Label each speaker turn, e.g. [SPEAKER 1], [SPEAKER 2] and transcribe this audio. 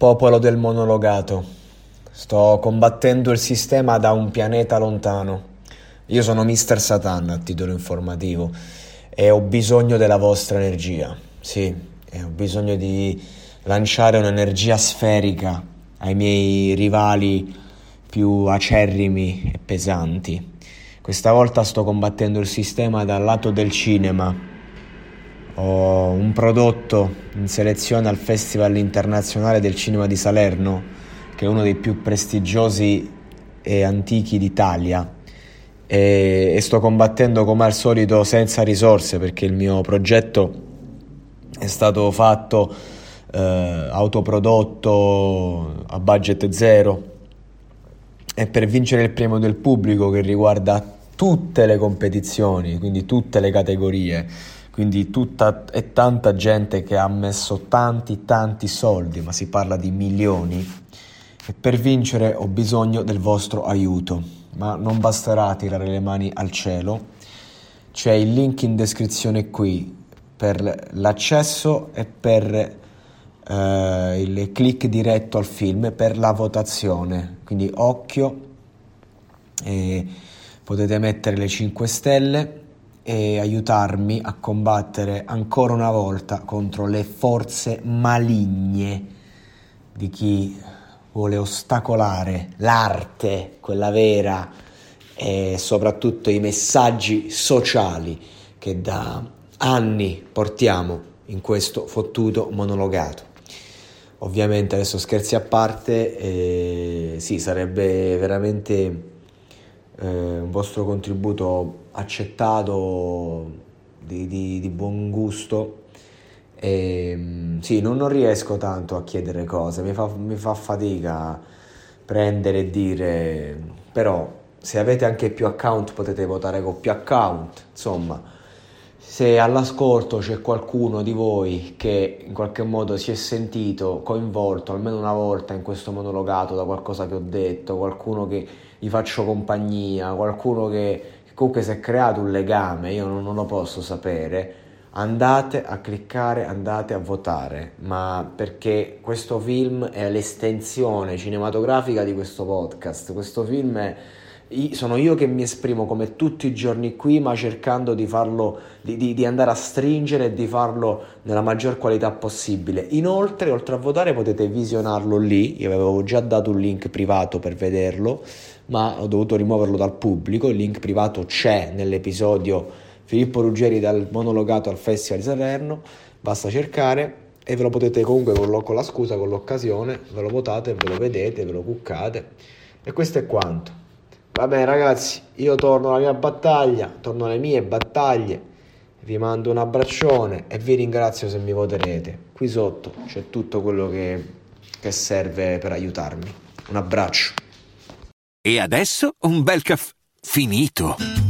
[SPEAKER 1] Popolo del monologato, sto combattendo il sistema da un pianeta lontano. Io sono Mister Satan a titolo informativo e ho bisogno della vostra energia. Sì, ho bisogno di lanciare un'energia sferica ai miei rivali più acerrimi e pesanti. Questa volta sto combattendo il sistema dal lato del cinema ho un prodotto in selezione al Festival internazionale del cinema di Salerno, che è uno dei più prestigiosi e antichi d'Italia. E, e sto combattendo come al solito senza risorse perché il mio progetto è stato fatto eh, autoprodotto a budget zero e per vincere il premio del pubblico che riguarda tutte le competizioni, quindi tutte le categorie quindi tutta e tanta gente che ha messo tanti tanti soldi, ma si parla di milioni. E per vincere ho bisogno del vostro aiuto, ma non basterà tirare le mani al cielo. C'è il link in descrizione qui per l'accesso e per eh, il click diretto al film per la votazione. Quindi occhio, potete mettere le 5 stelle e aiutarmi a combattere ancora una volta contro le forze maligne di chi vuole ostacolare l'arte, quella vera, e soprattutto i messaggi sociali che da anni portiamo in questo fottuto monologato. Ovviamente adesso scherzi a parte, eh, sì, sarebbe veramente eh, un vostro contributo accettato di, di, di buon gusto. E, ehm, sì, non, non, riesco tanto a chiedere cose, mi fa, mi fa fatica prendere e dire, però se avete anche più account potete votare con più account, insomma se all'ascolto c'è qualcuno di voi che in qualche modo si è sentito coinvolto almeno una volta in questo monologato da qualcosa che ho detto, qualcuno che gli faccio compagnia, qualcuno che, comunque si è creato un legame, io non, non lo posso sapere, andate a cliccare, andate a votare, ma perché questo film è l'estensione cinematografica di questo podcast, questo film è sono io che mi esprimo come tutti i giorni qui, ma cercando di farlo, di, di, di, andare a stringere e di farlo nella maggior qualità possibile. Inoltre, oltre a votare, potete visionarlo lì. Io avevo già dato un link privato per vederlo, ma ho dovuto rimuoverlo dal pubblico. Il link privato c'è nell'episodio Filippo Ruggeri dal monologato al Festival di Salerno. Basta cercare e ve lo potete comunque con la scusa, con l'occasione, ve lo votate, ve lo vedete, ve lo cuccate. E questo è quanto. Vabbè ragazzi, io torno alla mia battaglia, torno alle mie battaglie, vi mando un abbraccione e vi ringrazio se mi voterete. Qui sotto c'è tutto quello che, che serve per aiutarmi. Un abbraccio.
[SPEAKER 2] E adesso un bel caffè finito.